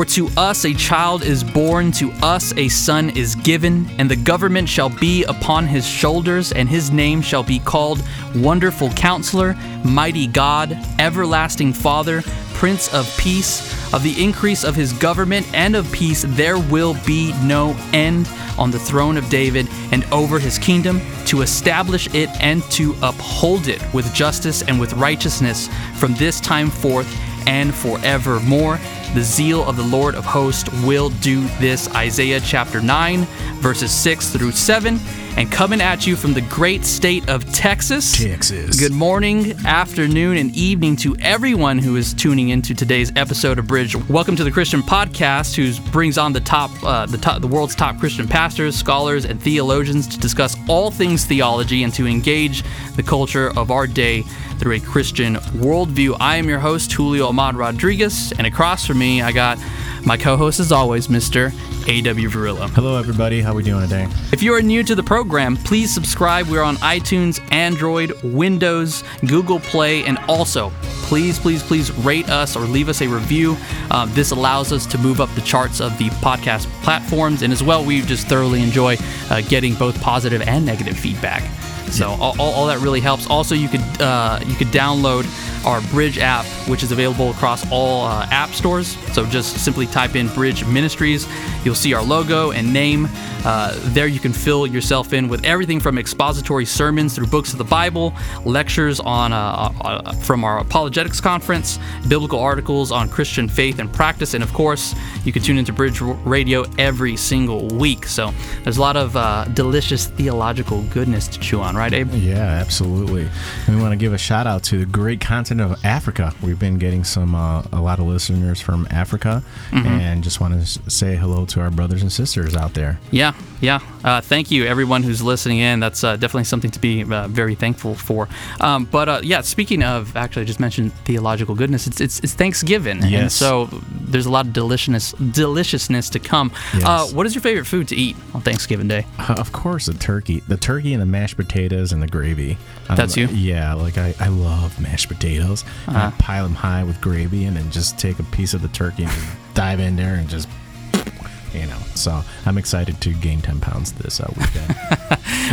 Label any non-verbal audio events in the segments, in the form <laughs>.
For to us a child is born, to us a son is given, and the government shall be upon his shoulders, and his name shall be called Wonderful Counselor, Mighty God, Everlasting Father, Prince of Peace. Of the increase of his government and of peace there will be no end on the throne of David and over his kingdom, to establish it and to uphold it with justice and with righteousness from this time forth and forevermore. The zeal of the Lord of hosts will do this. Isaiah chapter 9, verses 6 through 7. And coming at you from the great state of Texas. Texas. Good morning, afternoon, and evening to everyone who is tuning into today's episode of Bridge. Welcome to the Christian Podcast, who brings on the top, uh, the top, the world's top Christian pastors, scholars, and theologians to discuss all things theology and to engage the culture of our day through a Christian worldview. I am your host, Julio Ahmad Rodriguez, and across from me, I got my co-host, as always, Mr. A.W. Varillo. Hello, everybody. How we doing today? If you are new to the program, please subscribe. We're on iTunes, Android, Windows, Google Play, and also please, please, please rate us or leave us a review. Um, this allows us to move up the charts of the podcast platforms, and as well, we just thoroughly enjoy uh, getting both positive and negative feedback. So all, all, that really helps. Also, you could uh, you could download our Bridge app, which is available across all uh, app stores. So just simply type in Bridge Ministries. You'll see our logo and name. Uh, there you can fill yourself in with everything from expository sermons through books of the Bible, lectures on uh, uh, from our apologetics conference, biblical articles on Christian faith and practice, and of course, you can tune into Bridge Radio every single week. So there's a lot of uh, delicious theological goodness to chew on, right, Abe? Yeah, absolutely. And we want to give a shout out to the great content of Africa. We've been getting some uh, a lot of listeners from Africa, and just want to say hello to our brothers and sisters out there. Yeah, yeah. Uh, thank you, everyone who's listening in. That's uh, definitely something to be uh, very thankful for. Um, but uh, yeah, speaking of, actually, I just mentioned theological goodness. It's it's, it's Thanksgiving, and so there's a lot of deliciousness deliciousness to come. Yes. Uh, what is your favorite food to eat on Thanksgiving Day? Uh, Of course, the turkey, the turkey and the mashed potatoes and the gravy. Um, That's you? Yeah, like I, I love mashed potatoes. And I Uh-huh. pile them high with gravy, and then just take a piece of the turkey and <laughs> dive in there and just, you know. So I'm excited to gain 10 pounds this uh, weekend,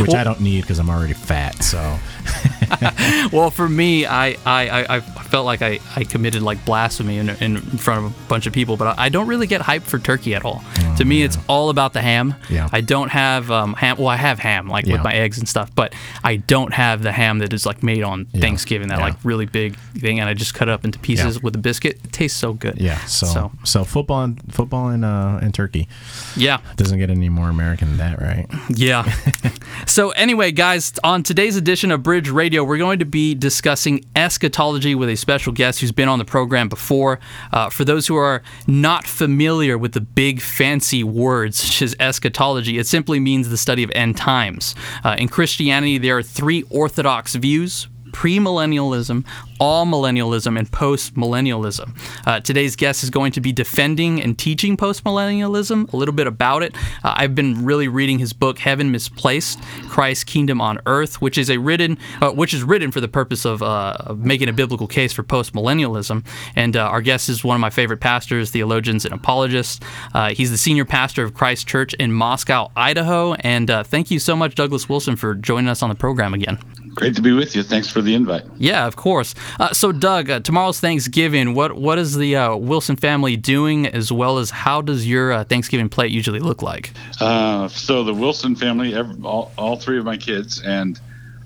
<laughs> which I don't need because I'm already fat. So <laughs> well, for me, I, I, I, felt like I, I committed like blasphemy in, in front of a bunch of people, but I don't really get hyped for turkey at all. To me, it's all about the ham. Yeah. I don't have um, ham. Well, I have ham like Yeah. with my eggs and stuff, but I don't have the ham that is like made on Thanksgiving, that Yeah. like really big thing, and I just cut it up into pieces Yeah. with a biscuit. It tastes so good. yeah, so so so, football and football and uh, and turkey yeah. doesn't get any more American than that, right? Yeah. <laughs> so, anyway, guys, on today's edition of Bridge Radio, we're going to be discussing eschatology with a special guest who's been on the program before. Uh, for those who are not familiar with the big fancy words such as eschatology, it simply means the study of end times. Uh, in Christianity, there are three orthodox views premillennialism, amillennialism, and post millennialism. Uh, today's guest is going to be defending and teaching post millennialism, a little bit about it. Uh, I've been really reading his book Heaven Misplaced: Christ's Kingdom on Earth, which is a written, uh, which is written for the purpose of, uh, of making a biblical case for post millennialism. And uh, our guest is one of my favorite pastors, theologians, and apologists. Uh, he's the senior pastor of Christ Church in Moscow, Idaho. And thank you so much, Douglas Wilson, for joining us on the program again. Great to be with you. Thanks for the invite. Yeah, of course. Uh, so, Doug, uh, tomorrow's Thanksgiving. What what is the uh, Wilson family doing, as well as how does your uh, Thanksgiving plate usually look like? Uh, so the Wilson family, every, all, all three of my kids and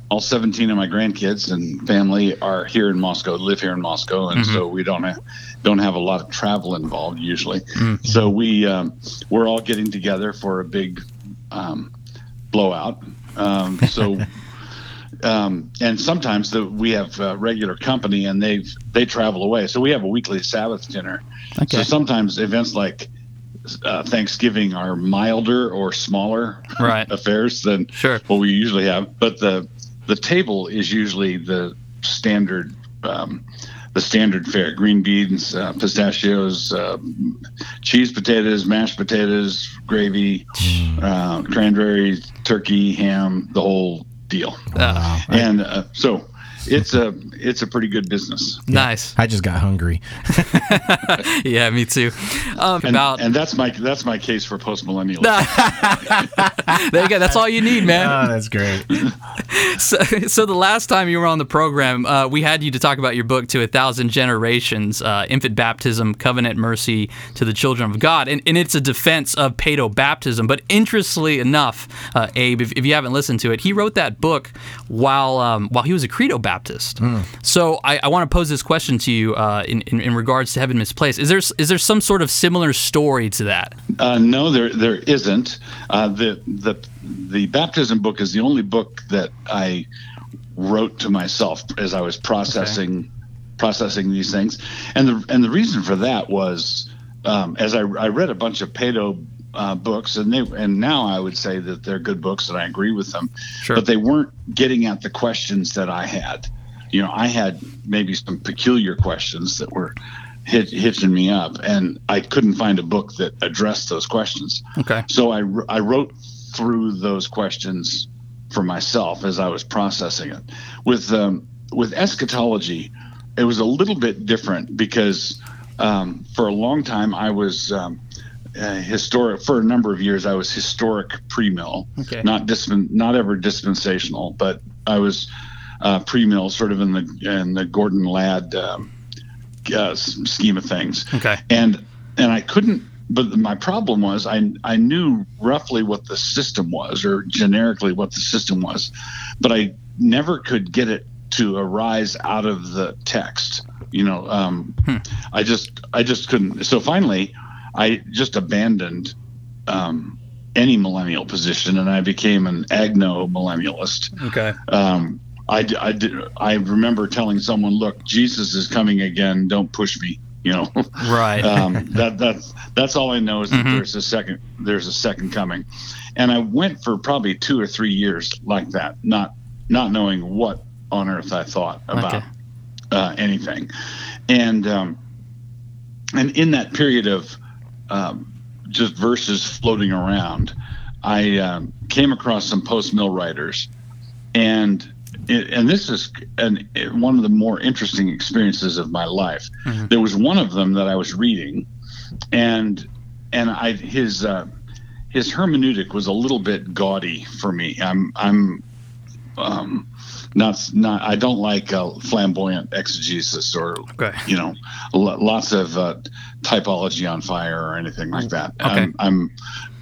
all 17 of my grandkids and family are here in Moscow, live here in Moscow, and so we don't have don't have a lot of travel involved usually. So we um, we're all getting together for a big um, blowout. Um, so. <laughs> Um, and sometimes the, we have uh, regular company and they they travel away, so we have a weekly Sabbath dinner. Okay. So sometimes events like uh, Thanksgiving are milder or smaller Right. <laughs> affairs than Sure. what we usually have. But the the table is usually the standard um, the standard fare: green beans, uh, pistachios, uh, cheese potatoes, mashed potatoes, gravy, uh, cranberry, turkey, ham, the whole deal. Uh, And uh, so it's a it's a pretty good business. Nice. I just got hungry. <laughs> yeah, me too. Um, And, about and that's my that's my case for post millennial. <laughs> there you go. That's all you need, man. Oh, that's great. <laughs> So, so the last time you were on the program, uh, we had you to talk about your book to a thousand generations, uh, infant baptism, covenant mercy to the children of God, and, and it's a defense of paedo baptism. But interestingly enough, uh, Abe, if, if you haven't listened to it, he wrote that book while um, while he was a credo Baptist. So I, I want to pose this question to you uh, in, in in regards to heaven misplaced. Is there is there some sort of similar story to that? Uh, no, there there isn't. Uh, the the the baptism book is the only book that I wrote to myself as I was processing processing these things, and the and the reason for that was um, as I, I read a bunch of pedo uh, books, and they and now I would say that they're good books, and I agree with them, Sure. but they weren't getting at the questions that I had. You know, I had maybe some peculiar questions that were hit, hitching me up, and I couldn't find a book that addressed those questions. Okay. So I, I wrote through those questions for myself as I was processing it. With um, with eschatology, it was a little bit different because um, for a long time I was um, uh, historic for a number of years. I was historic pre-mill, Okay. not dispen- not ever dispensational, but I was uh, pre-mill, sort of in the in the Gordon Ladd um, uh, scheme of things Okay. and and I couldn't. But my problem was I I knew roughly what the system was, or generically what the system was, but I never could get it to arise out of the text. You know, um, I just I just couldn't. So finally, I just abandoned um, any millennial position, and I became an agno millennialist Okay. um, I, d- I, did, I remember telling someone, "Look, Jesus is coming again. Don't push me." You know, <laughs> Right. um, that that's that's all I know is that Mhm. there's a second there's a second coming, and I went for probably two or three years like that, not not knowing what on earth I thought about Okay. uh, anything, and um, and in that period of um, just verses floating around, I um, came across some post mill writers, and it, and this is an, one of the more interesting experiences of my life. Mhm. There was one of them that I was reading, and and I his uh, his hermeneutic was a little bit gaudy for me. I'm I'm um, not not I don't like uh, flamboyant exegesis or Okay. you know lo- lots of uh, typology on fire or anything like that. Okay. I'm, I'm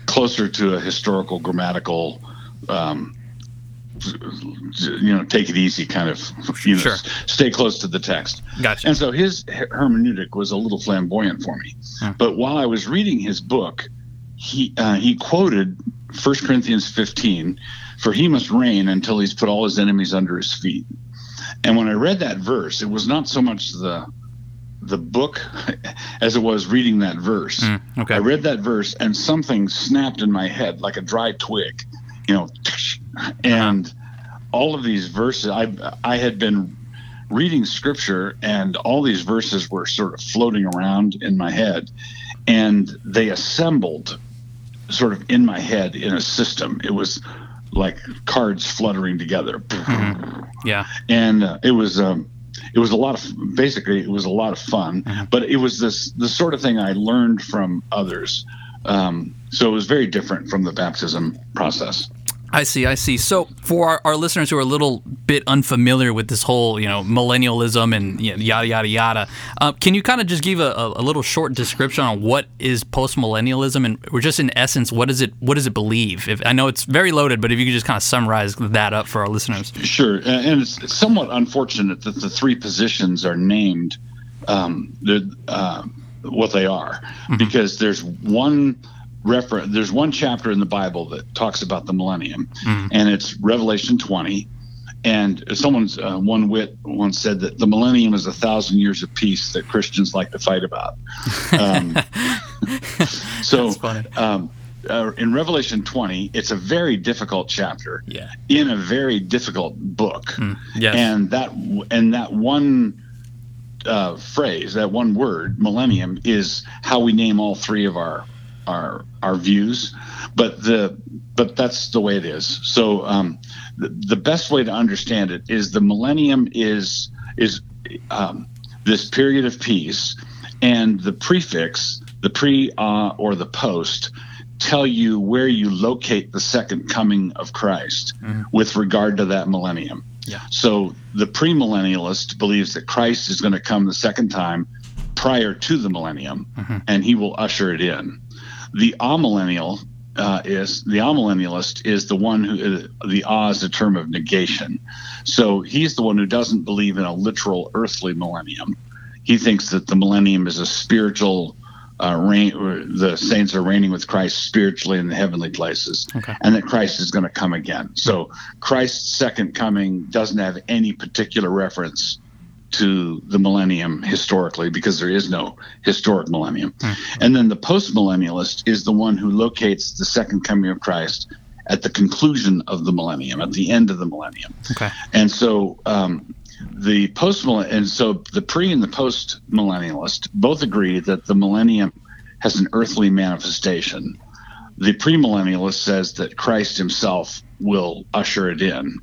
closer to a historical grammatical. Um, you know, take it easy, kind of. You know, Sure. stay close to the text. Gotcha. And so his hermeneutic was a little flamboyant for me. Hmm. But while I was reading his book, he uh, he quoted 1 Corinthians 15, "For he must reign until he's put all his enemies under his feet." And when I read that verse, it was not so much the the book as it was reading that verse. Mm, okay. I read that verse and something snapped in my head like a dry twig, you know, and all of these verses I I had been reading scripture and all these verses were sort of floating around in my head and they assembled sort of in my head in a system. It was like cards fluttering together. yeah. And uh, it was um it was a lot of basically it was a lot of fun, but it was this the sort of thing I learned from others. Um, so it was very different from the baptism process. I see, I see. So, for our, our listeners who are a little bit unfamiliar with this whole, you know, millennialism and you know, yada yada yada, uh, can you kind of just give a, a, little short description on what is post-millennialism and, or just in essence, what does it what does it believe? If I know it's very loaded, but if you could just kind of summarize that up for our listeners. Sure, and it's somewhat unfortunate that the three positions are named um, uh, what they are, because there's one reference, there's one chapter in the Bible that talks about the millennium, and it's Revelation 20. And someone's uh, one wit once said that the millennium is a thousand years of peace that Christians like to fight about. Um, <laughs> so, um, uh, in Revelation 20, it's a very difficult chapter Yeah. in a very difficult book Yes. and that and that one uh, phrase that one word millennium is how we name all three of our our our views but the but that's the way it is. So um, the, the best way to understand it is the millennium is is um, this period of peace, and the prefix, the pre uh, or the post, tell you where you locate the second coming of Christ mm-hmm. with regard to that millennium. Yeah. So the premillennialist believes that Christ is going to come the second time prior to the millennium, mm-hmm. and he will usher it in. The amillennial uh, is the amillennialist is the one who uh, the ah is a term of negation. So he's the one who doesn't believe in a literal earthly millennium. He thinks that the millennium is a spiritual uh, reign, the saints are reigning with Christ spiritually in the heavenly places, okay. and that Christ is going to come again. So Christ's second coming doesn't have any particular reference to the millennium historically because there is no historic millennium. Mm-hmm. And then the postmillennialist is the one who locates the second coming of Christ at the conclusion of the millennium, at the end of the millennium. Okay. And so um, the post and so the pre and the post millennialist both agree that the millennium has an earthly manifestation. The premillennialist says that Christ himself will usher it in.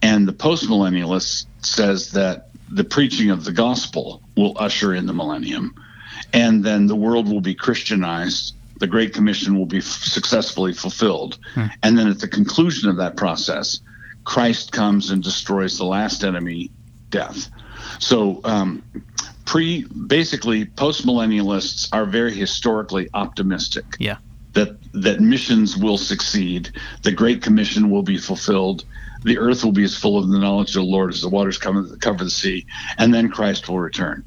And the postmillennialist says that the preaching of the gospel will usher in the millennium. And then the world will be Christianized. The Great Commission will be f- successfully fulfilled. Hmm. And then at the conclusion of that process, Christ comes and destroys the last enemy, death. So, um, pre basically, post millennialists are very historically optimistic. Yeah. That that missions will succeed, the Great Commission will be fulfilled, the earth will be as full of the knowledge of the Lord as the waters cover, cover the sea, and then Christ will return.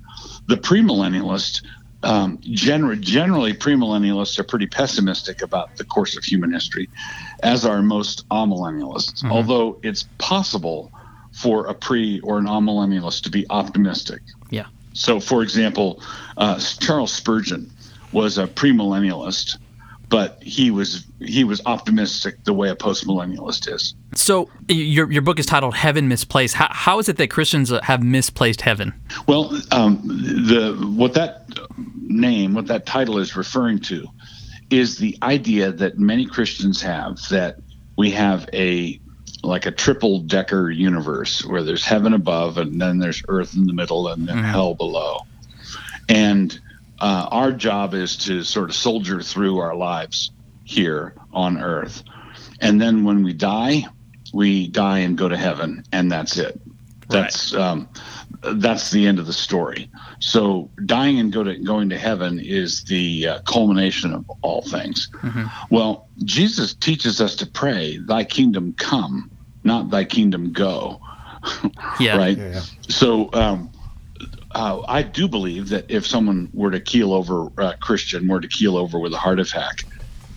The premillennialist, um, gener- generally, premillennialists are pretty pessimistic about the course of human history, as are most amillennialists. Mm-hmm. Although it's possible for a pre or an amillennialist to be optimistic. Yeah. So, for example, uh, Charles Spurgeon was a premillennialist but he was he was optimistic the way a postmillennialist is. So your your book is titled Heaven Misplaced. How, how is it that Christians have misplaced heaven? Well, um, the what that name, what that title is referring to, is the idea that many Christians have that we have a like a triple decker universe where there's heaven above and then there's earth in the middle and then mm-hmm. hell below. And uh, our job is to sort of soldier through our lives here on earth. And then when we die, we die and go to heaven, and that's it. That's right. um, that's the end of the story. So dying and go to, going to heaven is the uh, culmination of all things. Mm-hmm. Well, Jesus teaches us to pray, "Thy kingdom come, not Thy kingdom go." <laughs> yeah. right. Yeah, yeah. So um, uh, I do believe that if someone were to keel over, uh, Christian were to keel over with a heart attack,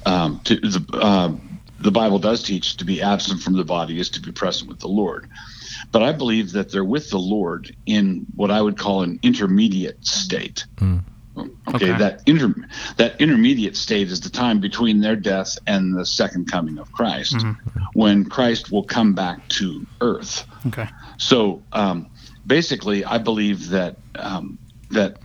um, to, the, uh, the Bible does teach to be absent from the body is to be present with the Lord. But I believe that they're with the Lord in what I would call an intermediate state. Mm. Okay, okay, that inter that intermediate state is the time between their death and the second coming of Christ, mm-hmm. when Christ will come back to earth. Okay. So um, basically, I believe that um, that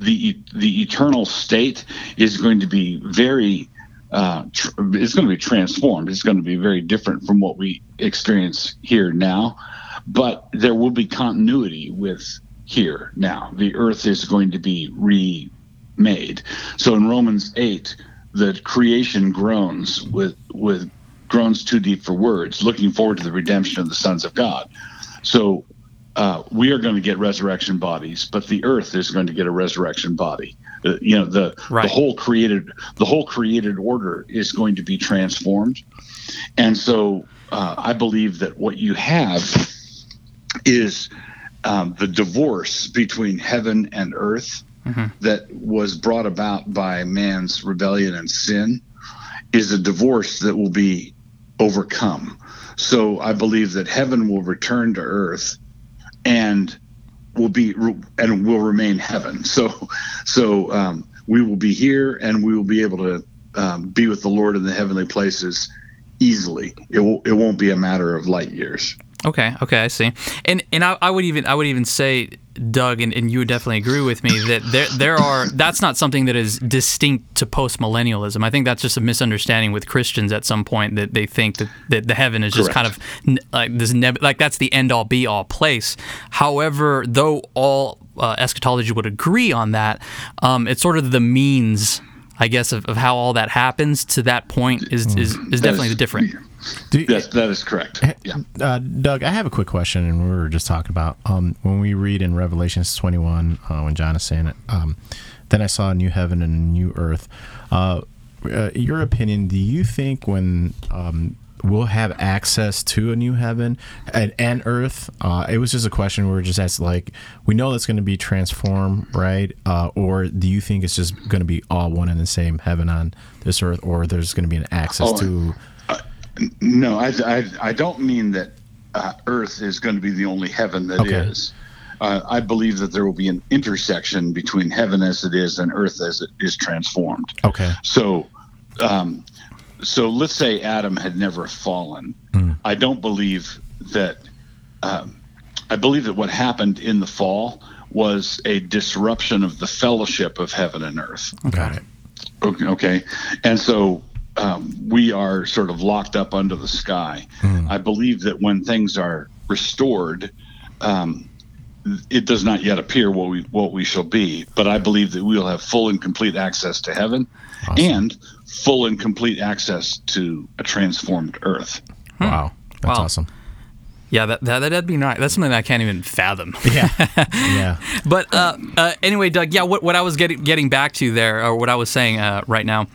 the the eternal state is going to be very uh, tr- it's going to be transformed. It's going to be very different from what we experience here now, but there will be continuity with here now. The earth is going to be remade. So in Romans eight, the creation groans with with groans too deep for words, looking forward to the redemption of the sons of God. So uh, we are going to get resurrection bodies, but the earth is going to get a resurrection body. Uh, you know, the right. the whole created the whole created order is going to be transformed, and so uh, I believe that what you have is um, the divorce between heaven and earth mm-hmm. that was brought about by man's rebellion and sin is a divorce that will be overcome. So I believe that heaven will return to earth and will be and will remain heaven. <laughs> So, so um, we will be here, and we will be able to um, be with the Lord in the heavenly places easily. It will, it won't be a matter of light years. Okay, okay, I see. And and I, I would even I would even say, Doug, and, and you would definitely agree with me that there there are that's not something that is distinct to post millennialism. I think that's just a misunderstanding with Christians at some point that they think that, that the heaven is just Correct. kind of like this neb- like that's the end all be all place. However, though all uh, eschatology would agree on that, um, it's sort of the means. I guess of, of how all that happens to that point is is, is definitely the different. Do you- Yes, that is correct. Yeah. Uh, Doug, I have a quick question, and we were just talking about um, when we read in Revelations 21 uh, when John is saying it. Um, then I saw a new heaven and a new earth. Uh, uh, your opinion? Do you think when um, we'll have access to a new heaven and, and earth? Uh, it was just a question we were just asked. Like, we know that's going to be transformed, right? Uh, or do you think it's just going to be all one and the same heaven on this earth, or there's going to be an access Oh, to? No, I, I, I don't mean that uh, Earth is going to be the only heaven that is. Okay. Uh, I believe that there will be an intersection between heaven as it is and Earth as it is transformed. Okay. So, um, so let's say Adam had never fallen. I don't believe that. Um, I believe that what happened in the fall was a disruption of the fellowship of heaven and earth. Got it. Okay, okay. and so um, we are sort of locked up under the sky. I believe that when things are restored, um, it does not yet appear what we what we shall be. But I believe that we will have full and complete access to heaven, and full and complete access to a transformed earth. Wow. That's Wow. awesome. Yeah, that, that that'd be nice. That's something I can't even fathom. Yeah. <laughs> yeah. But uh, uh, anyway, Doug, yeah, what, what I was getting getting back to there, or what I was saying uh, right now,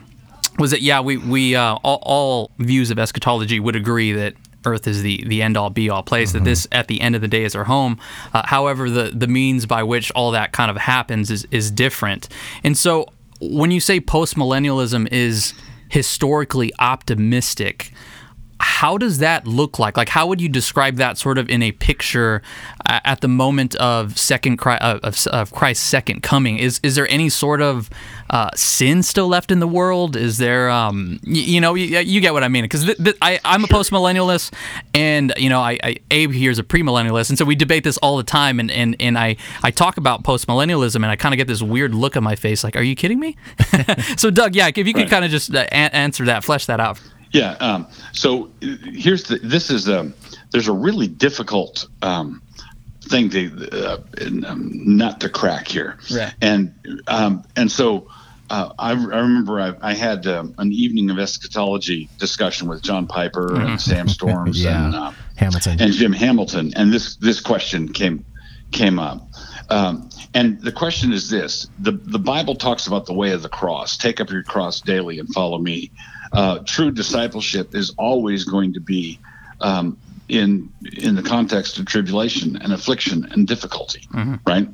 was that yeah, we we uh, all, all views of eschatology would agree that Earth is the the end all be all place. That this at the end of the day is our home. Uh, however, the the means by which all that kind of happens is is different. And so when you say post millennialism is historically optimistic how does that look like? Like, how would you describe that sort of in a picture uh, at the moment of second Christ, uh, of, of Christ's second coming? Is is there any sort of uh, sin still left in the world? Is there, um, y- you know, you, you get what I mean? Because th- th- I I'm a post millennialist, and you know, I, I Abe here is a premillennialist, and so we debate this all the time, and and, and I I talk about post millennialism, and I kind of get this weird look on my face, like, are you kidding me? <laughs> so Doug, yeah, if you could Right. kind of just uh, answer that, flesh that out. Yeah. Um, so here's the. This is um, there's a really difficult um, thing to uh, um, nut to crack here. Right. And um, and so uh, I, I remember I, I had um, an evening of eschatology discussion with John Piper and Sam <laughs> Storms Yeah. and uh, Hamilton. and Jim Hamilton, and this this question came came up. Um, and the question is this: the the Bible talks about the way of the cross. Take up your cross daily and follow me. Uh, true discipleship is always going to be um, in in the context of tribulation and affliction and difficulty, right?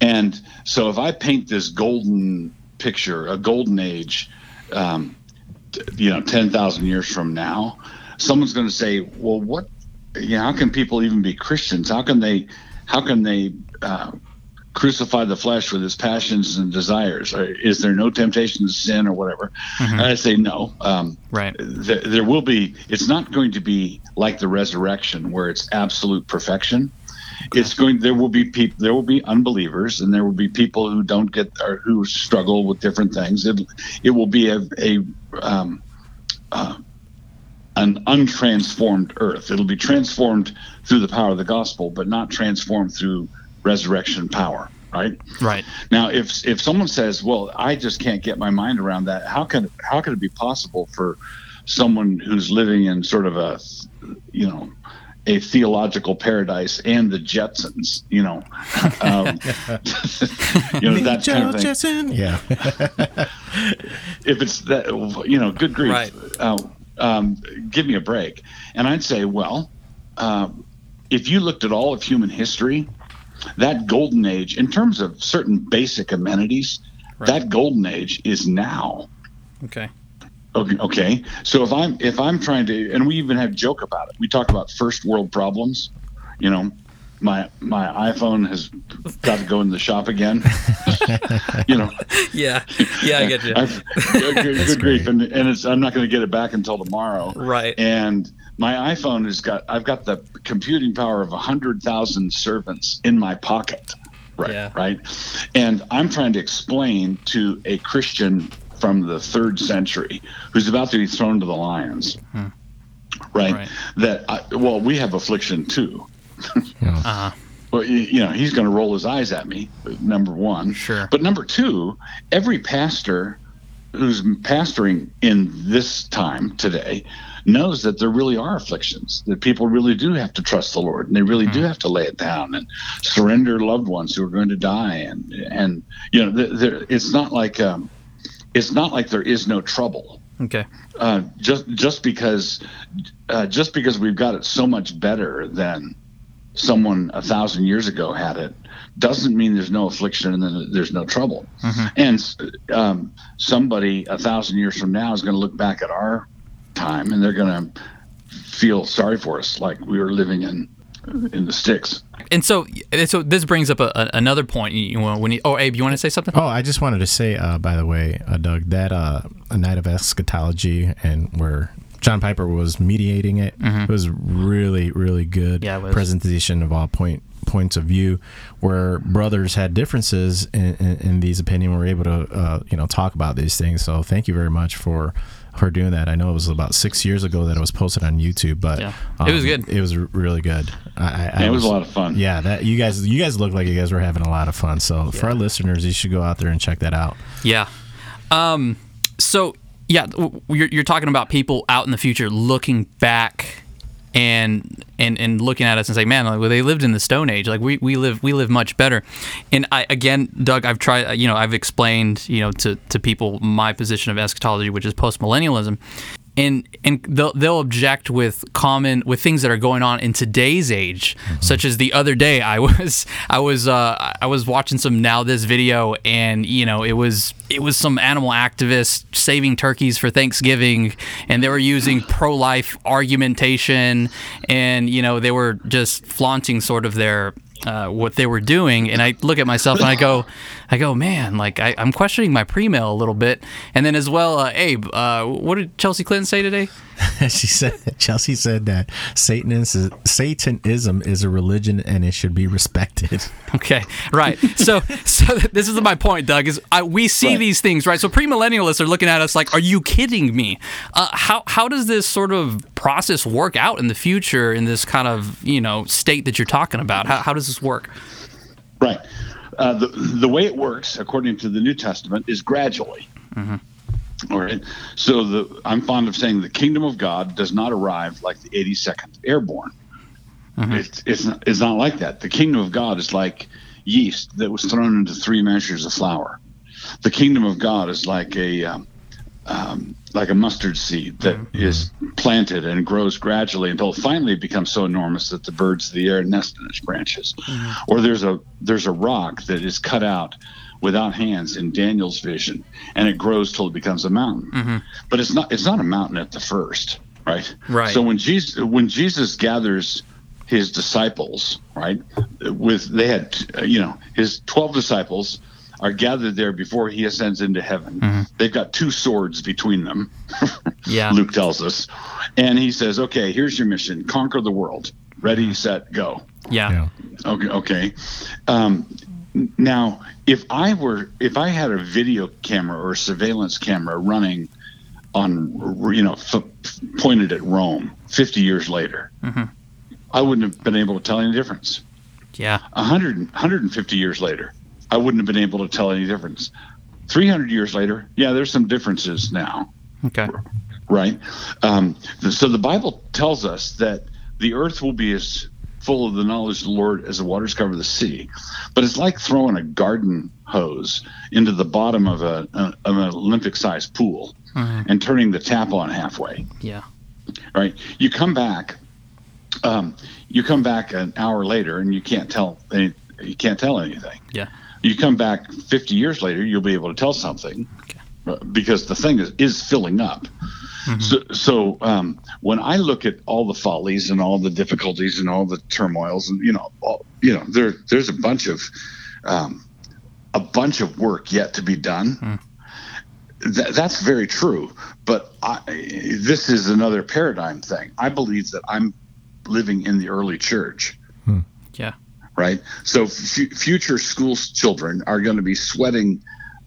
And so, if I paint this golden picture, a golden age, um, t- you know, ten thousand years from now, someone's going to say, "Well, what? You know, how can people even be Christians? How can they? How can they?" Uh, crucify the flesh with its passions and desires. Is there no temptation to sin or whatever? And i say no. Um, Right. th- there will be it's not going to be like the resurrection where it's absolute perfection. It's going there will be people there will be unbelievers and there will be people who don't get or who struggle with different things. It, it will be a, a um, uh, an untransformed earth. It'll be transformed through the power of the gospel but not transformed through resurrection power right Right. now, if if someone says, "Well, I just can't get my mind around that," how can how can it be possible for someone who's living in sort of a, you know, a theological paradise and the Jetsons, you know, <laughs> um, you know that kind of thing. Jason. Yeah. If it's that, you know, good grief, Right. uh, um, give me a break. And I'd say, well, um, if you looked at all of human history, that golden age, in terms of certain basic amenities, that golden age is now. Okay. Okay, okay. So if I'm if I'm trying to, and we even have joke about it. We talk about first world problems. You know, my my iPhone has got to go in the shop again. <laughs> you know, Yeah. Yeah, I get you. I've, good, good grief, and, and it's I'm not going to get it back until tomorrow. Right. And my iPhone has got I've got the computing power of a hundred thousand servants in my pocket. Right. Yeah. Right. And I'm trying to explain to a Christian from the third century who's about to be thrown to the lions. Right? Right. That I, well, we have affliction too. <laughs> Uh-huh. Well, you, you know, he's going to roll his eyes at me. Number one. Sure. But number two, every pastor who's pastoring in this time today knows that there really are afflictions that people really do have to trust the lord and they really do have to lay it down and surrender loved ones who are going to die and and you know th- there, it's not like um, it's not like there is no trouble Okay. uh, just just because uh, just because we've got it so much better than someone a thousand years ago had it doesn't mean there's no affliction and then there's no trouble. And um, somebody a thousand years from now is going to look back at our time and they're going to feel sorry for us, like we were living in in the sticks. And so, so this brings up a, a, another point. You, know, when you, oh, Abe, you want to say something? Oh, I just wanted to say, uh, by the way, uh, Doug, that uh, a night of eschatology and where John Piper was mediating it, it was really, really good Mm-hmm. Yeah, presentation of all point points of view, where brothers had differences in, in, in these opinion were able to, uh, you know, talk about these things. So thank you very much for. For doing that, I know it was about six years ago that it was posted on YouTube, but Yeah. It was um, good. It was r- really good. I, I, I And it was a lot of fun. yeah, that you guys you guys look like you guys were having a lot of fun. So for our listeners, you should go out there and check that out. Yeah. Um. So yeah, you're, you're talking about people out in the future looking back and and and looking at us and saying, man, like, well, they lived in the Stone Age. Like we, we live we live much better. And I again, Doug, I've tried. You know, I've explained you know to to people my position of eschatology, which is post millennialism. And and they'll they'll object with common with things that are going on in today's age, such as the other day I was I was uh, I was watching some NowThis video and you know it was it was some animal activists saving turkeys for Thanksgiving. And they were using <sighs> pro life argumentation. And you know they were just flaunting sort of their uh, what they were doing and I look at myself and I go I go man like I, I'm questioning my pre-mail a little bit and then as well uh, Abe uh, what did Chelsea Clinton say today <laughs> she said Chelsea said that Satanism Satanism is a religion and it should be respected. <laughs> Okay, right. So, so <laughs> this is my point, Doug. Is I, we see Right. these things, right? So premillennialists are looking at us like, "Are you kidding me?" Uh, how how does this sort of process work out in the future in this kind of you know state that you're talking about? How how does this work? Right. Uh, the the way it works, according to the New Testament, is gradually. All right. So the I'm fond of saying the kingdom of God does not arrive like the 82nd Airborne. It's it's not, it's not like that. The kingdom of God is like yeast that was thrown into three measures of flour. The kingdom of God is like a um, um, like a mustard seed that mm-hmm. is planted and grows gradually until finally it becomes so enormous that the birds of the air nest in its branches. Mm-hmm. Or there's a there's a rock that is cut out without hands in Daniel's vision, and it grows till it becomes a mountain. Mm-hmm. But it's not it's not a mountain at the first, right? Right. So when Jesus when Jesus gathers his disciples, right, with they had you know his twelve disciples are gathered there before he ascends into heaven. They've got two swords between them. <laughs> Yeah. Luke tells us, and he says, "Okay, here's your mission: conquer the world. Ready, set, go." Yeah, Yeah. Okay. Okay. Um, now, if I were, if I had a video camera or a surveillance camera running on, you know, f- pointed at Rome 50 years later, I wouldn't have been able to tell any difference. yeah, 100, 150 years later, I wouldn't have been able to tell any difference. 300 years later, yeah, there's some differences now okay, right? Um, so the Bible tells us that the earth will be as full of the knowledge of the Lord as the waters cover the sea. But it's like throwing a garden hose into the bottom of a, a of an Olympic-sized pool and turning the tap on halfway. yeah, Right? You come back, um, you come back an hour later, and you can't tell any, you can't tell anything. yeah, You come back 50 years later, you'll be able to tell something uh, because the thing is, is filling up. So, so um, when I look at all the follies and all the difficulties and all the turmoils, and you know, all, you know, there there's a bunch of um, a bunch of work yet to be done. th- that's very true. But I, this is another paradigm thing. I believe that I'm living in the early church. Yeah. Right. So f- future school children are going to be sweating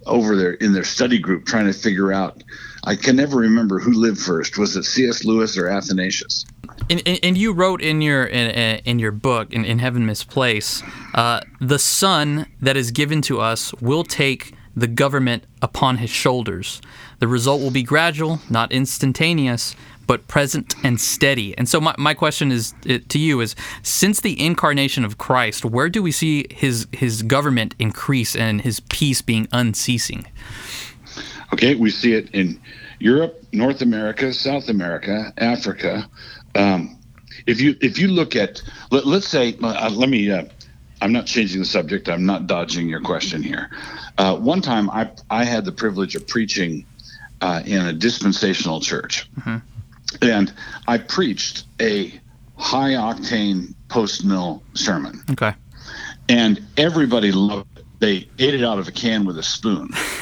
over there in their study group trying to figure out. I can never remember who lived first. Was it C.S. Lewis or Athanasius? And, and, and you wrote in your in, in your book in, in Heaven Misplaced, uh, the son that is given to us will take the government upon his shoulders. The result will be gradual, not instantaneous, but present and steady. And so my, my question is uh, to you is since the incarnation of Christ, where do we see his his government increase and his peace being unceasing? Okay, we see it in Europe, North America, South America, Africa. Um, if you if you look at let, us say uh, let me uh, I'm not changing the subject. I'm not dodging your question here. Uh, one time I I had the privilege of preaching uh, in a dispensational church, mm-hmm. And I preached a high octane post mill sermon. Okay. And everybody loved it. they ate it out of a can with a spoon. <laughs>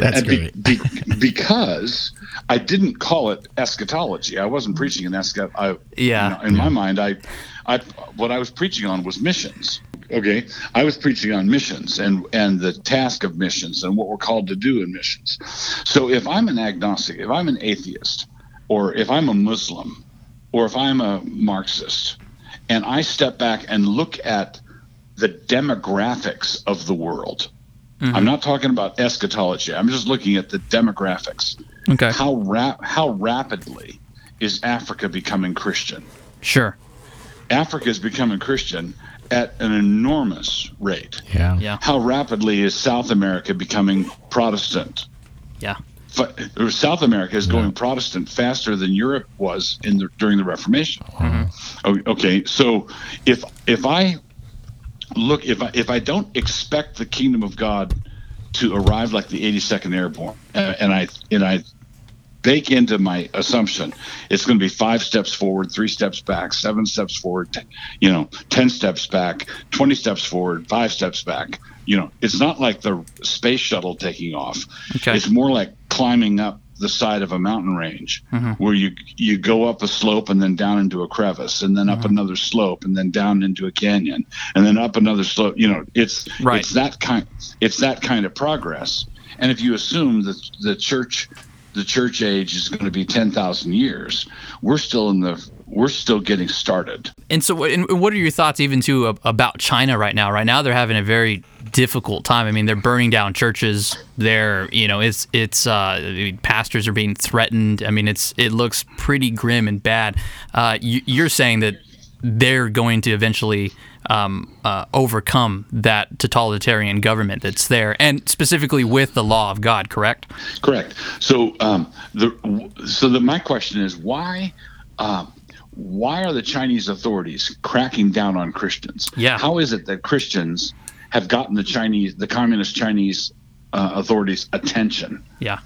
That's be, be, because I didn't call it eschatology. I wasn't preaching an eschat. I, yeah. You know, in yeah. my mind, I, I, what I was preaching on was missions. Okay, I was preaching on missions and and the task of missions and what we're called to do in missions. So if I'm an agnostic, if I'm an atheist, or if I'm a Muslim, or if I'm a Marxist, and I step back and look at the demographics of the world. Mm-hmm. I'm not talking about eschatology. I'm just looking at the demographics. Okay. How rap- how rapidly is Africa becoming Christian? Sure. Africa is becoming Christian at an enormous rate. Yeah. Yeah. How rapidly is South America becoming Protestant? Yeah. F- South America is going yeah. Protestant faster than Europe was in the during the Reformation. Mm-hmm. Okay, so if if I look if I if I don't expect the kingdom of God to arrive like the 82nd Airborne, uh, and I and I bake into my assumption it's going to be five steps forward, three steps back, seven steps forward, you know, ten steps back, 20 steps forward, five steps back. You know, it's not like the space shuttle taking off. Okay. It's more like climbing up the side of a mountain range mm-hmm. where you you go up a slope and then down into a crevice and then mm-hmm. up another slope and then down into a canyon and then up another slope you know it's right. it's that kind it's that kind of progress and if you assume that the church the church age is going to be 10,000 years we're still in the we're still getting started. And so, and what are your thoughts even too about China right now? Right now, they're having a very difficult time. I mean, they're burning down churches. They're, you know, it's it's uh, pastors are being threatened. I mean, it's it looks pretty grim and bad. Uh, you, you're saying that they're going to eventually um, uh, overcome that totalitarian government that's there, and specifically with the law of God. Correct. Correct. So, um, the so the my question is why. Um, why are the Chinese authorities cracking down on Christians? Yeah. How is it that Christians have gotten the Chinese, the communist Chinese uh, authorities' attention? Yeah.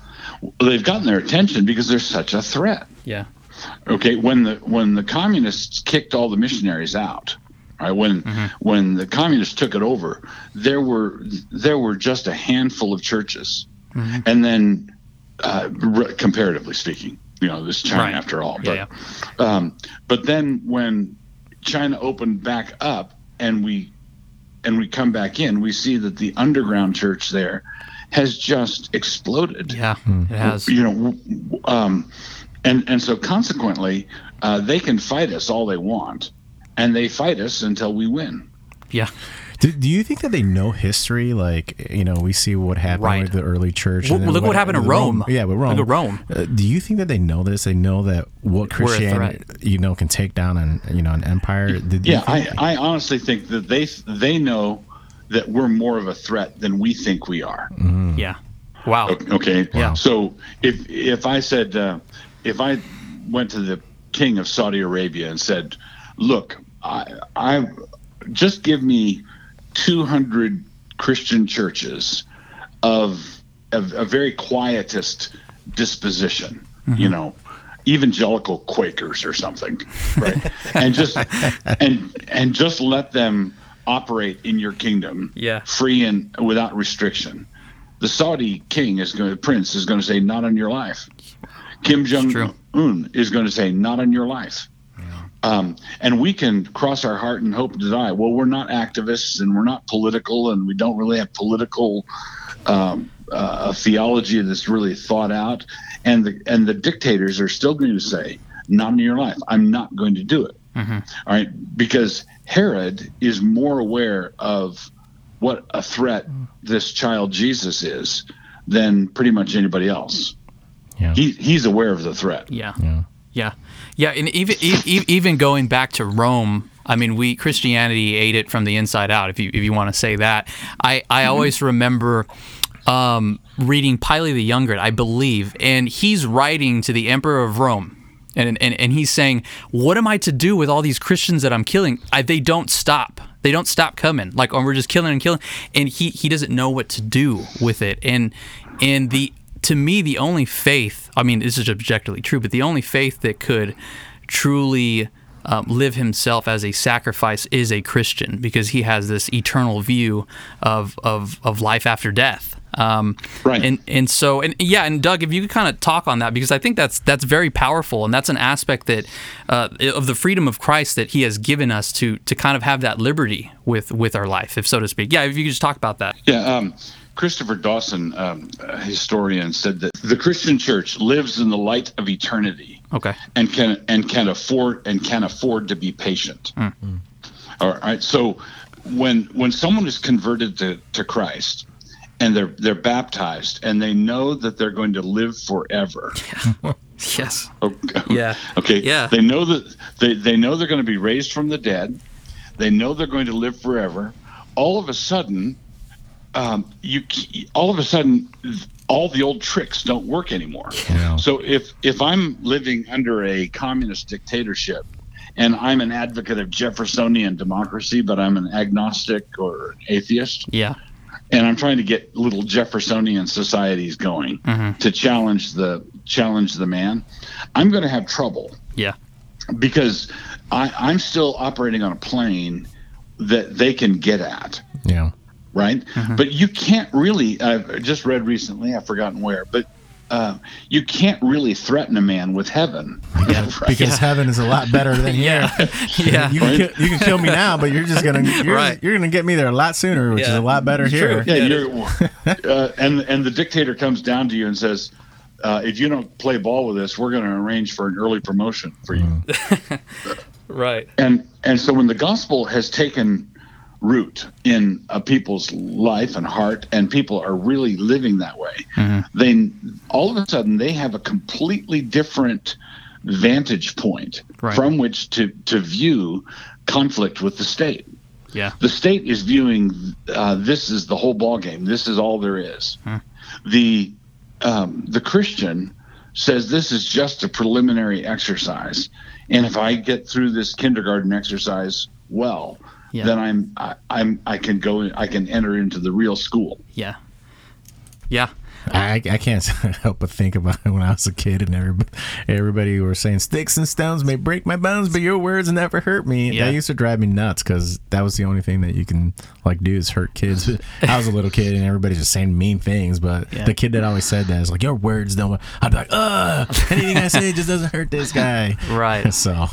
They've gotten their attention because they're such a threat. Yeah. Okay. When the when the communists kicked all the missionaries out, right? When mm-hmm. when the communists took it over, there were there were just a handful of churches, mm-hmm. and then uh, re- comparatively speaking, you know, this China right. after all. But, yeah, yeah. Um, but then when China opened back up and we and we come back in, we see that the underground church there has just exploded. Yeah, it has. You know, um, and and so consequently, uh, they can fight us all they want, and they fight us until we win. Yeah. Do, do you think that they know history? Like, you know, we see what happened right. with the early church. Well, look what, what happened to Rome. Rome. Yeah, with Rome. Look at Rome. Uh, do you think that they know this? They know that what Christianity, you know, can take down an you know an empire. Did yeah, I, I honestly think that they they know that we're more of a threat than we think we are. Mm. Yeah. Wow. Okay. Yeah. So if if I said uh, if I went to the king of Saudi Arabia and said, "Look, I I just give me 200 Christian churches of, of a very quietist disposition, mm-hmm. you know, evangelical Quakers or something, right? <laughs> and just and and just let them operate in your kingdom, yeah, free and without restriction. the Saudi king is going to prince is going to say not on your life. Kim Jong Un is going to say not on your life. Um, and we can cross our heart and hope to die. Well, we're not activists and we're not political, and we don't really have political um, uh, a theology that's really thought out. And the and the dictators are still going to say, "Not in your life. I'm not going to do it." All right, because Herod is more aware of what a threat this child Jesus is than pretty much anybody else. Yeah. He he's aware of the threat. Yeah. Yeah. Yeah, yeah, and even e- even going back to Rome, I mean, we Christianity ate it from the inside out. If you if you want to say that, I I always remember um, reading Pliny the Younger, I believe, and he's writing to the Emperor of Rome. And, and, and he's saying, What am I to do with all these Christians that I'm killing? I, they don't stop. They don't stop coming. Like, oh, we're just killing and killing. And he, he doesn't know what to do with it. And and the to me, the only faith, I mean, this is objectively true, but the only faith that could truly um, live himself as a sacrifice is a Christian because he has this eternal view of, of, of life after death. Um, Right. And and so and yeah, and Doug, if you could kind of talk on that because I think that's that's very powerful and that's an aspect that uh, of the freedom of Christ that He has given us to to kind of have that liberty with with our life, if so to speak. Yeah, if you could just talk about that. Yeah, um, Christopher Dawson, um, a historian, said that the Christian church lives in the light of eternity Okay. and can and can afford and can afford to be patient. All right. So when when someone is converted to, to Christ and they're they're baptized and they know that they're going to live forever. <laughs> Yes. Okay. Yeah. Okay. Yeah. They know that they, they know they're going to be raised from the dead. They know they're going to live forever. All of a sudden, um, you all of a sudden all the old tricks don't work anymore. Yeah. So if if I'm living under a communist dictatorship and I'm an advocate of Jeffersonian democracy, but I'm an agnostic or an atheist, Yeah. and I'm trying to get little Jeffersonian societies going to challenge the challenge the man, I'm going to have trouble Yeah. because I, I'm still operating on a plane that they can get at, Yeah. Right? But you can't really. I've just read recently. I've forgotten where, but. Uh, you can't really threaten a man with heaven, <laughs> right? Because heaven is a lot better than <laughs> here. <laughs> Yeah. You can, kill, you can kill me now, but you're just gonna you're, Right. you're gonna get me there a lot sooner, which is a lot better It's here. true. Yeah, you're, uh, and and the dictator comes down to you and says, uh, "If you don't play ball with us, we're going to arrange for an early promotion for you." Right. And and so when the gospel has taken root in a people's life and heart, and people are really living that way, then all of a sudden they have a completely different vantage point Right. from which to to view conflict with the state Yeah. the state is viewing uh, this is the whole ball game. This is all there is. The um, the Christian says this is just a preliminary exercise, and if I get through this kindergarten exercise well, Yeah. then I'm I, I'm I can go I can enter into the real school. Yeah. Yeah. I, I can't <laughs> help but think about it when I was a kid and everybody, everybody were saying sticks and stones may break my bones, but your words never hurt me. Yeah. That used to drive me nuts because that was the only thing that you can like do is hurt kids. <laughs> I was a little kid and everybody's just saying mean things, but Yeah. the kid that always said that is like your words don't. I'd be like, ugh, anything I say just doesn't hurt this guy. <laughs> Right. So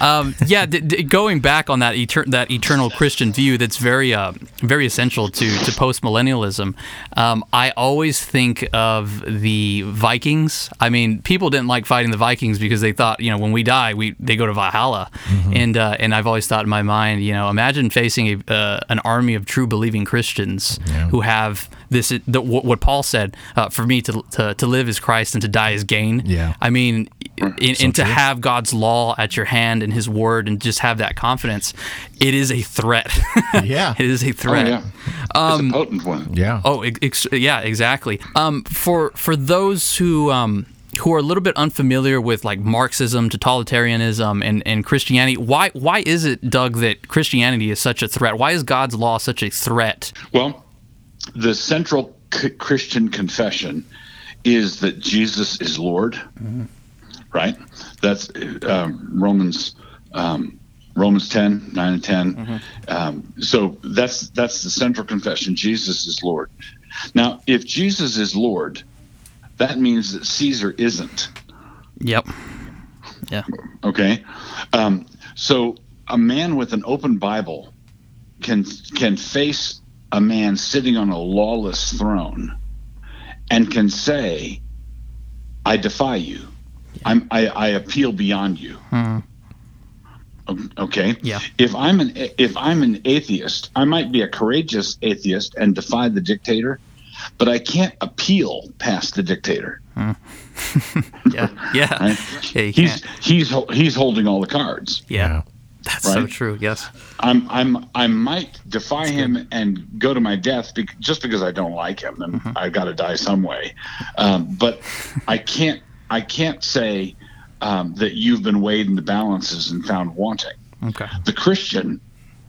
um, yeah, d- d- going back on that eter- that eternal Christian view, that's very uh, very essential to to post millennialism. Um, I always think of the Vikings. I mean, people didn't like fighting the Vikings because they thought, you know, when we die, we they go to Valhalla, and uh, and I've always thought in my mind, you know, imagine facing a, uh, an army of true believing Christians Yeah. who have this. The, what what Paul said: uh, for me to, to to live is Christ, and to die is gain. Yeah. I mean, in, and to have God's law at your hand and His word, and just have that confidence, it is a threat. <laughs> Yeah. it is a Oh threat. yeah, it's a potent one. yeah. Oh, ex- yeah, exactly. Um, for for those who um, who are a little bit unfamiliar with like Marxism, totalitarianism, and, and Christianity, why why is it, Doug, that Christianity is such a threat? Why is God's law such a threat? Well, the central c- Christian confession is that Jesus is Lord, right? That's um, Romans um, Romans 10, 9 and 10. Um, so that's that's the central confession. Jesus is Lord. Now, if Jesus is Lord, that means that Caesar isn't. Yep. Yeah. Okay. Um, so a man with an open Bible can can face a man sitting on a lawless throne and can say, I defy you. I'm I, I appeal beyond you. Hmm. Okay. Yeah. If I'm an if I'm an atheist, I might be a courageous atheist and defy the dictator, but I can't appeal past the dictator. <laughs> Yeah. Yeah. Right? Yeah. He's can't. he's he's holding all the cards. Yeah. That's so true. Yes. I'm I'm I might defy him and go to my death bec just because I don't like him and Mm-hmm. I've got to die some way. Um, but I can't I can't say um, that you've been weighed in the balances and found wanting. Okay. The Christian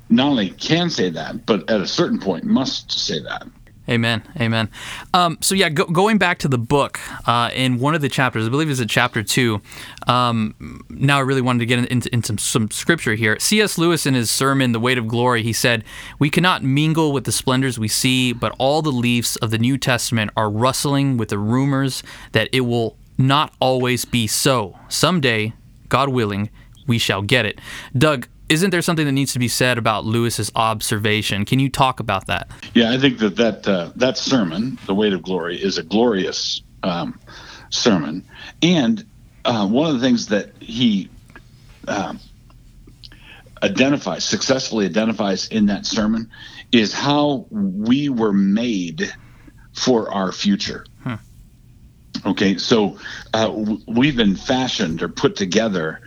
not only can say that, but at a certain point must say that. Amen. Amen. Um, so yeah, go, going back to the book, uh, in one of the chapters, I believe it's in chapter two. Um, now I really wanted to get into, into some scripture here. C.S. Lewis, in his sermon "The Weight of Glory," he said, "We cannot mingle with the splendors we see, but all the leaves of the New Testament are rustling with the rumors that it will not always be so. Someday, God willing, we shall get it." Doug. Isn't there something that needs to be said about Lewis's observation? Can you talk about that? Yeah, I think that that uh, that sermon, "The Weight of Glory," is a glorious um, sermon, and uh, one of the things that he um, identifies successfully identifies in that sermon is how we were made for our future. Okay, so uh, w- we've been fashioned or put together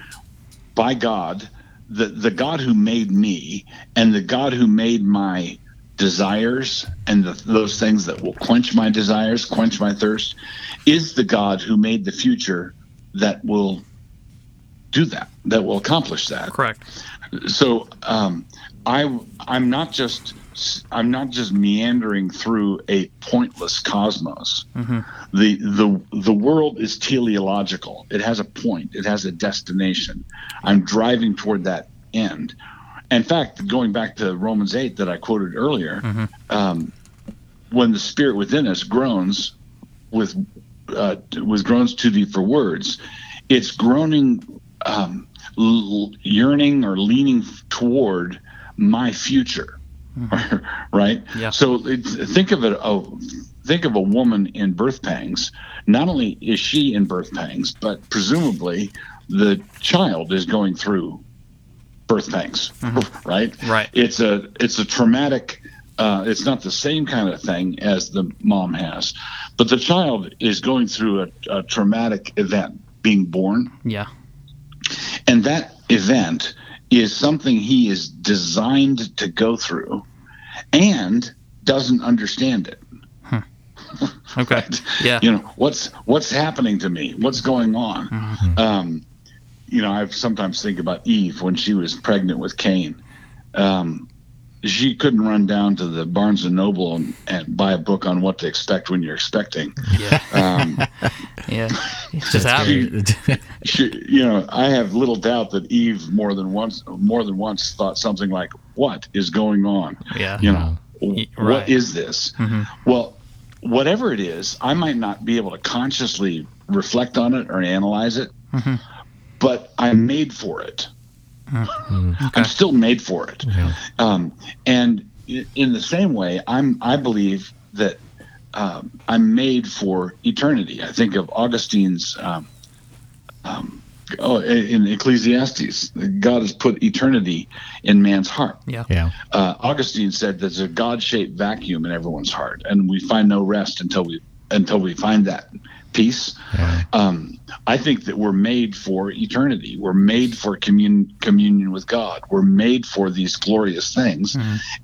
by God, the the God who made me, and the God who made my desires and the, those things that will quench my desires, quench my thirst, is the God who made the future that will do that, that will accomplish that Correct. so um, I I'm not just I'm not just meandering through a pointless cosmos. The the the world is teleological. It has a point. It has a destination. I'm driving toward that end. In fact, going back to Romans eight that I quoted earlier, um, when the spirit within us groans with uh, with groans too deep for words, it's groaning um, l- yearning or leaning toward my future <laughs> right Yeah. so it's, think of it oh, think of a woman in birth pangs not only is she in birth pangs but presumably the child is going through birth pangs <laughs> right Right. it's a it's a traumatic uh, it's not the same kind of thing as the mom has but the child is going through a, a traumatic event being born Yeah. and that event is something he is designed to go through and doesn't understand it. Okay. <laughs> Yeah. You know, what's what's happening to me? What's going on? Mm-hmm. Um, you know, I sometimes think about Eve when she was pregnant with Cain. Um, she couldn't run down to the Barnes and Noble and, and buy a book on what to expect when you're expecting. Yeah. Um, <laughs> Yeah. <laughs> Just happened. <laughs> she, you know, I have little doubt that Eve more than once, more than once, thought something like, "What is going on? Yeah. You know, Y- what right. is this?" Well, whatever it is, I might not be able to consciously reflect on it or analyze it, but I'm made for it. I'm still made for it. Um, and in the same way, I'm I believe that um, I'm made for eternity. I think of Augustine's. Um, um, oh, in Ecclesiastes, God has put eternity in man's heart. Yeah. yeah. Uh, Augustine said there's a God-shaped vacuum in everyone's heart, and we find no rest until we until we find that peace. Yeah. Um, I think that we're made for eternity. We're made for commun- communion with God. We're made for these glorious things,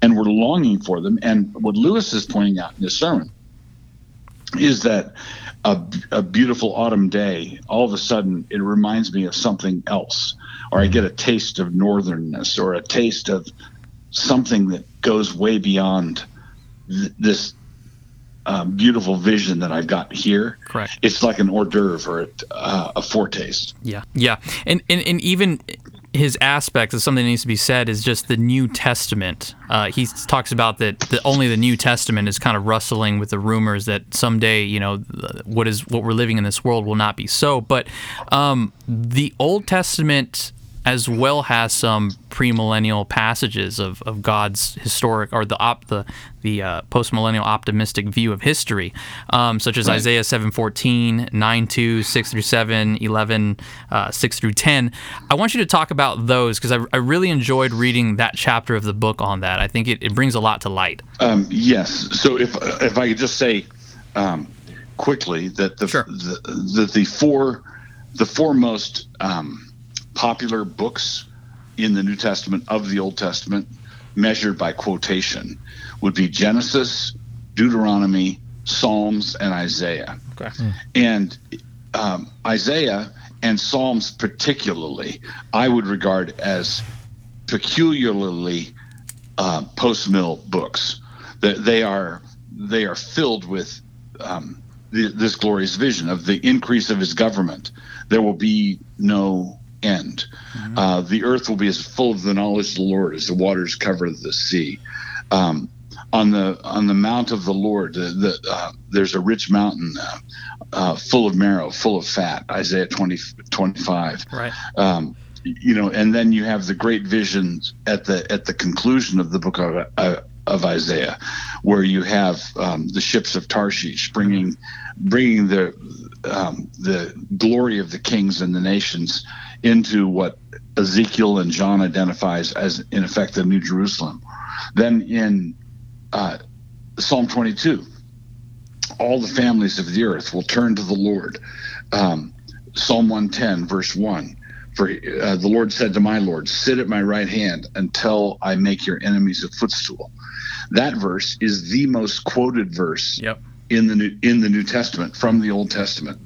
and we're longing for them. And what Lewis is pointing out in his sermon is that a, a beautiful autumn day, all of a sudden, it reminds me of something else, or I get a taste of northernness, or a taste of something that goes way beyond th- this uh, beautiful vision that I've got here. Correct. It's like an hors d'oeuvre or uh, a foretaste. Yeah, yeah, and and, and even his aspects of something that needs to be said is just the New Testament. Uh, he talks about that the, only the New Testament is kind of rustling with the rumors that someday, you know, what is what we're living in this world will not be so. But um, the Old Testament as well has some premillennial passages of, of God's historic or the op, the the uh, postmillennial optimistic view of history, um, such as right. Isaiah 7:14, 9 2, 6 through 7, 11, uh, 6 through 10. I want you to talk about those because I, I really enjoyed reading that chapter of the book on that. I think it, it brings a lot to light. Um, yes. So if if I could just say um, quickly that the, sure. the, the the four the foremost um, popular books in the New Testament of the Old Testament, measured by quotation, would be Genesis, Deuteronomy, Psalms, and Isaiah. Okay. And um, Isaiah and Psalms, particularly, I would regard as peculiarly uh, post mill books. That they are they are filled with um, the, this glorious vision of the increase of His government. There will be no end. Mm-hmm. Uh, the earth will be as full of the knowledge of the Lord as the waters cover the sea. Um, on the on the mount of the Lord, the, the, uh, there's a rich mountain uh, uh full of marrow, full of fat. Isaiah 20, 25. Right. Um, you know, and then you have the great visions at the at the conclusion of the book of, uh, of Isaiah, where you have um, the ships of Tarshish bringing bringing the um, the glory of the kings and the nations into what Ezekiel and John identifies as, in effect, the New Jerusalem. Then in uh, Psalm 22, all the families of the earth will turn to the Lord. Um, Psalm 110, verse 1. For uh, the Lord said to my Lord, Sit at my right hand until I make your enemies a footstool. That verse is the most quoted verse yep. in the New, in the New Testament from the Old Testament.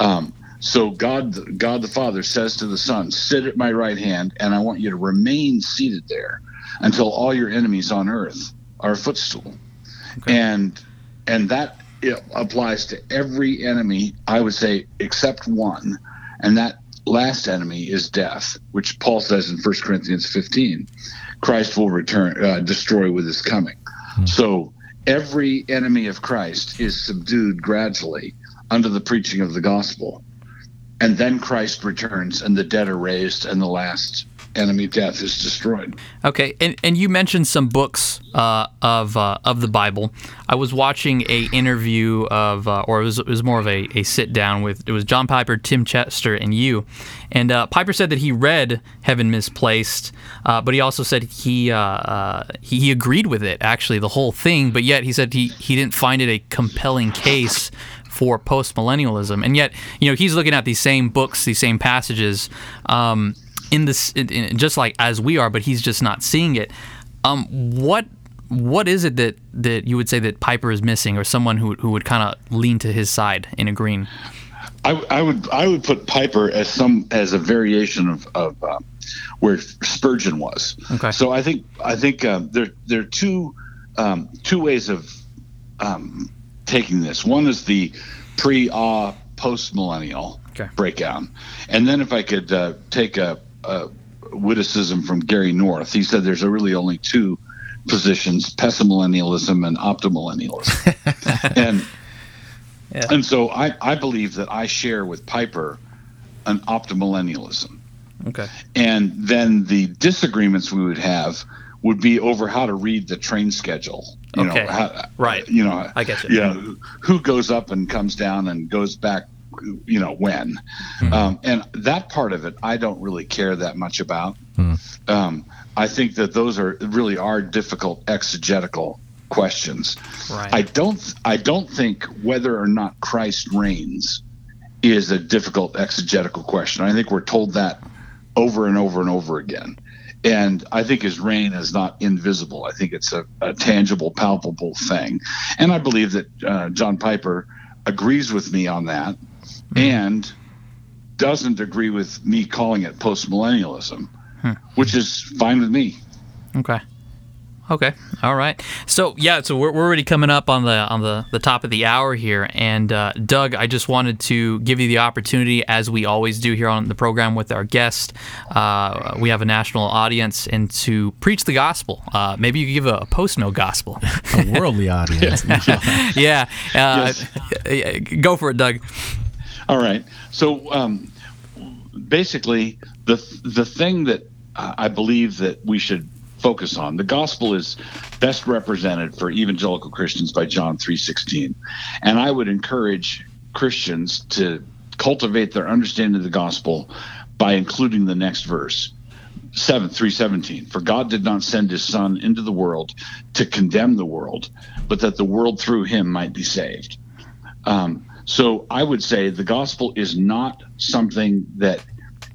Um, so God, God the Father says to the Son, "Sit at my right hand, and I want you to remain seated there until all your enemies on earth are a footstool." Okay. And and that applies to every enemy, I would say, except one, and that last enemy is death, which Paul says in 1 Corinthians 15, Christ will return, uh, destroy with his coming. Hmm. So every enemy of Christ is subdued gradually under the preaching of the gospel and then Christ returns and the dead are raised and the last enemy death is destroyed. Okay, and, and you mentioned some books uh, of uh, of the Bible. I was watching a interview of, uh, or it was, it was more of a, a sit down with it was John Piper, Tim Chester, and you. And uh, Piper said that he read Heaven Misplaced, uh, but he also said he, uh, he he agreed with it actually the whole thing. But yet he said he he didn't find it a compelling case for postmillennialism. And yet, you know, he's looking at these same books, these same passages, um, in this, in, in, just like as we are, but he's just not seeing it. Um, what what is it that, that you would say that Piper is missing, or someone who, who would kind of lean to his side in agreeing? I, I, would I would put Piper as some as a variation of, of uh, where Spurgeon was. Okay. So I think I think um, there there are two um, two ways of um, taking this. One is the pre-awe post millennial okay. breakdown, and then if I could uh, take a, a, witticism from Gary North, he said there's really only two positions: pessimillennialism and optimillennialism. <laughs> and yeah. and so I, I believe that I share with Piper an optimillennialism. Okay. And then the disagreements we would have would be over how to read the train schedule. You okay. know, how, right. You know, I get you. Yeah. You know, who goes up and comes down and goes back, you know, when. Mm-hmm. Um, and that part of it, I don't really care that much about. Mm. Um, I think that those are really are difficult exegetical questions. Right. I don't I don't think whether or not Christ reigns is a difficult exegetical question. I think we're told that over and over and over again. And I think his reign is not invisible. I think it's a, a tangible, palpable thing. And I believe that uh, John Piper agrees with me on that mm-hmm. and doesn't agree with me calling it post millennialism, hmm. which is fine with me. Okay. Okay. All right. So yeah, so we're, we're already coming up on the on the, the top of the hour here, and uh, Doug, I just wanted to give you the opportunity, as we always do here on the program with our guest. Uh, we have a national audience, and to preach the gospel. Uh, maybe you could give a, a post no gospel. <laughs> A worldly audience. <laughs> yeah. Uh, Go for it, Doug. All right. So um, basically, the the thing that I believe that we should focus on. The gospel is best represented for evangelical Christians by John 3:16. And I would encourage Christians to cultivate their understanding of the gospel by including the next verse. 7 317 for god did not send his son into the world to condemn the world but that the world through him might be saved um, so i would say the gospel is not something that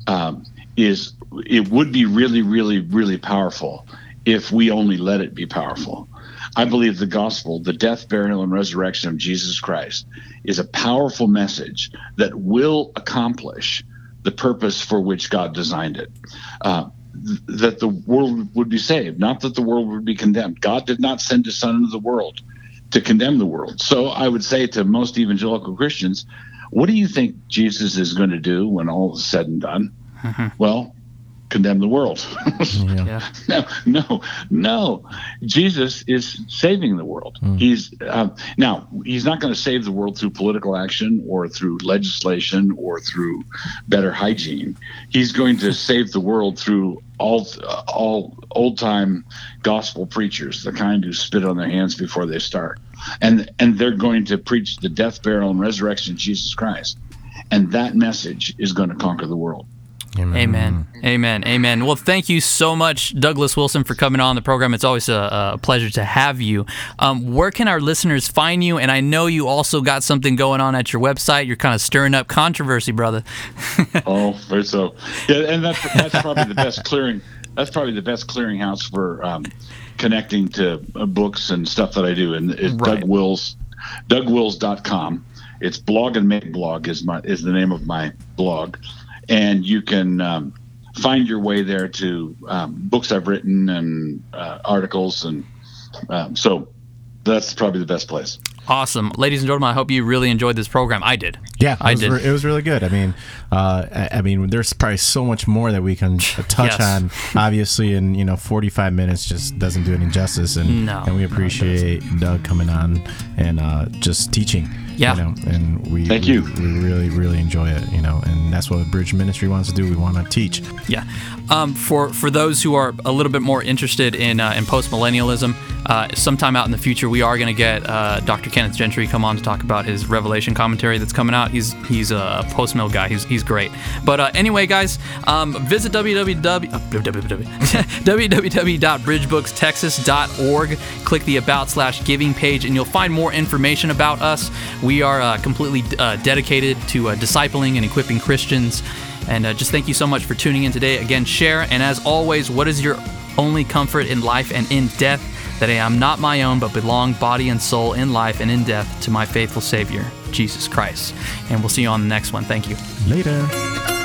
um, is it would be really really really powerful if we only let it be powerful. I believe the gospel, the death, burial, and resurrection of Jesus Christ, is a powerful message that will accomplish the purpose for which God designed it. Uh, th- that the world would be saved, not that the world would be condemned. God did not send his son into the world to condemn the world. So I would say to most evangelical Christians, what do you think Jesus is going to do when all is said and done? Mm-hmm. Well, condemn the world. yeah. <laughs> <laughs> No, no, no. Jesus is saving the world. Mm. He's uh, now he's not going to save the world through political action or through legislation or through better hygiene. He's going to <laughs> save the world through all uh, all old time gospel preachers, the kind who spit on their hands before they start, and and they're going to preach the death, burial, and resurrection of Jesus Christ, and that message is going to conquer the world. Amen. Amen. Amen. Amen. Well, thank you so much, Douglas Wilson, for coming on the program. It's always a, a pleasure to have you. Um, where can our listeners find you? And I know you also got something going on at your website. You're kind of stirring up controversy, brother. <laughs> oh, very so. Yeah, and that's that's probably the best clearing. That's probably the best clearinghouse for um, connecting to uh, books and stuff that I do. And it's right. Doug Wils, DougWils.com. It's blog and Mablog is my is the name of my blog and you can um, find your way there to um, books I've written and uh, articles, and um, so that's probably the best place. Awesome, ladies and gentlemen. I hope you really enjoyed this program. I did. Yeah, I did. Re- it was really good. I mean, uh, I, I, mean, there's probably so much more that we can <laughs> touch yes. on. Obviously, in you know, 45 minutes just doesn't do any justice, and no, and we appreciate no, Doug coming on and uh, just teaching. Yeah. You know, and we thank you. We really, really enjoy it. You know, and that's what Bridge Ministry wants to do. We want to teach. Yeah. Um, for for those who are a little bit more interested in uh, in post millennialism, uh, sometime out in the future, we are going to get uh, Dr. Kenneth Gentry come on to talk about his Revelation commentary that's coming out. He's he's a post mill guy. He's he's great. But uh, anyway, guys, um, visit www, <laughs> www.bridgebooks.texas.org. Click the about slash giving page, and you'll find more information about us. We are uh, completely uh, dedicated to uh, discipling and equipping Christians. And just thank you so much for tuning in today. Again, share. And as always, what is your only comfort in life and in death? That I am not my own, but belong body and soul in life and in death to my faithful Savior, Jesus Christ. And we'll see you on the next one. Thank you. Later.